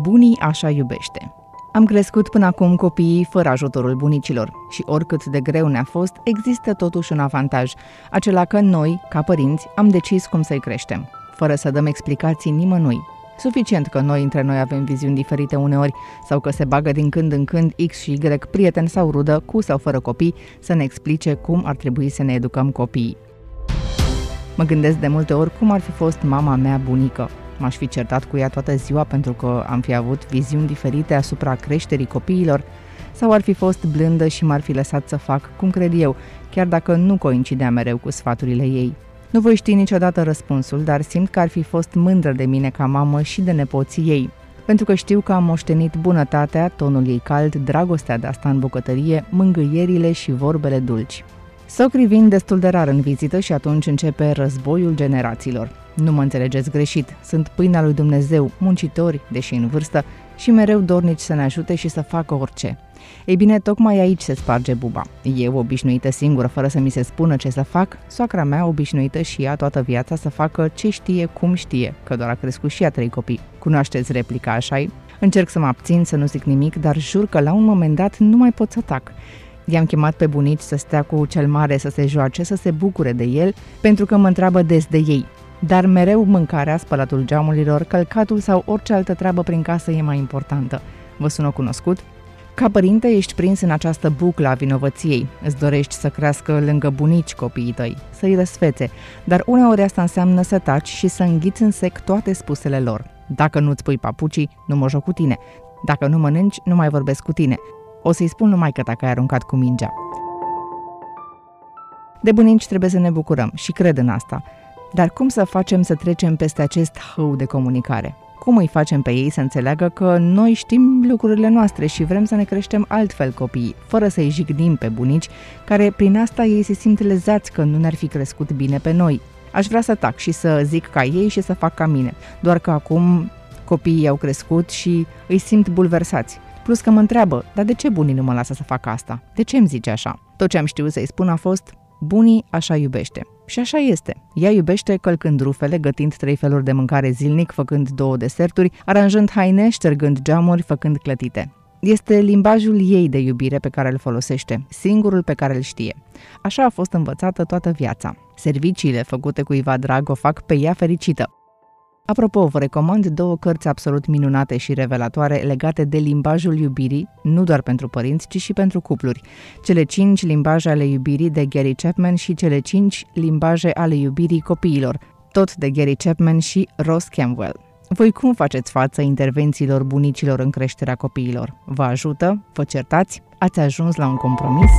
Bunii așa iubește. Am crescut până acum copiii fără ajutorul bunicilor și oricât de greu ne-a fost, există totuși un avantaj, acela că noi, ca părinți, am decis cum să-i creștem, fără să dăm explicații nimănui. Suficient că noi între noi avem viziuni diferite uneori sau că se bagă din când în când X și Y, prieten sau rudă, cu sau fără copii, să ne explice cum ar trebui să ne educăm copiii. Mă gândesc de multe ori cum ar fi fost mama mea bunică, M-aș fi certat cu ea toată ziua pentru că am fi avut viziuni diferite asupra creșterii copiilor sau ar fi fost blândă și m-ar fi lăsat să fac cum cred eu, chiar dacă nu coincidea mereu cu sfaturile ei. Nu voi ști niciodată răspunsul, dar simt că ar fi fost mândră de mine ca mamă și de nepoții ei, pentru că știu că am moștenit bunătatea, tonul ei cald, dragostea de a sta în bucătărie, mângâierile și vorbele dulci. Socrii vin destul de rar în vizită și atunci începe războiul generațiilor. Nu mă înțelegeți greșit, sunt pâinea lui Dumnezeu, muncitori, deși în vârstă, și mereu dornici să ne ajute și să facă orice. Ei bine, tocmai aici se sparge buba. Eu, obișnuită singură, fără să mi se spună ce să fac, soacra mea, obișnuită și ea toată viața să facă ce știe, cum știe, că doar a crescut și ea trei copii. Cunoașteți replica așa Încerc să mă abțin, să nu zic nimic, dar jur că la un moment dat nu mai pot să tac. I-am chemat pe bunici să stea cu cel mare să se joace, să se bucure de el, pentru că mă întreabă des de ei. Dar mereu mâncarea, spălatul geamurilor, călcatul sau orice altă treabă prin casă e mai importantă. Vă sună cunoscut? Ca părinte ești prins în această buclă a vinovăției. Îți dorești să crească lângă bunici copiii tăi, să-i răsfețe, dar uneori asta înseamnă să taci și să înghiți în sec toate spusele lor. Dacă nu-ți pui papucii, nu mă joc cu tine. Dacă nu mănânci, nu mai vorbesc cu tine. O să-i spun numai că dacă ai aruncat cu mingea. De bunici trebuie să ne bucurăm și cred în asta. Dar cum să facem să trecem peste acest hău de comunicare? Cum îi facem pe ei să înțeleagă că noi știm lucrurile noastre și vrem să ne creștem altfel copiii, fără să-i jignim pe bunici, care prin asta ei se simt lezați că nu ne-ar fi crescut bine pe noi. Aș vrea să tac și să zic ca ei și să fac ca mine, doar că acum copiii au crescut și îi simt bulversați. Plus că mă întreabă, dar de ce bunii nu mă lasă să fac asta? De ce îmi zice așa? Tot ce am știut să-i spun a fost, bunii așa iubește. Și așa este. Ea iubește călcând rufele, gătind trei feluri de mâncare zilnic, făcând două deserturi, aranjând haine, ștergând geamuri, făcând clătite. Este limbajul ei de iubire pe care îl folosește, singurul pe care îl știe. Așa a fost învățată toată viața. Serviciile făcute cuiva drag o fac pe ea fericită. Apropo, vă recomand două cărți absolut minunate și revelatoare legate de limbajul iubirii, nu doar pentru părinți, ci și pentru cupluri. Cele cinci limbaje ale iubirii de Gary Chapman și cele cinci limbaje ale iubirii copiilor, tot de Gary Chapman și Ross Campbell. Voi cum faceți față intervențiilor bunicilor în creșterea copiilor? Vă ajută? Vă certați? Ați ajuns la un compromis?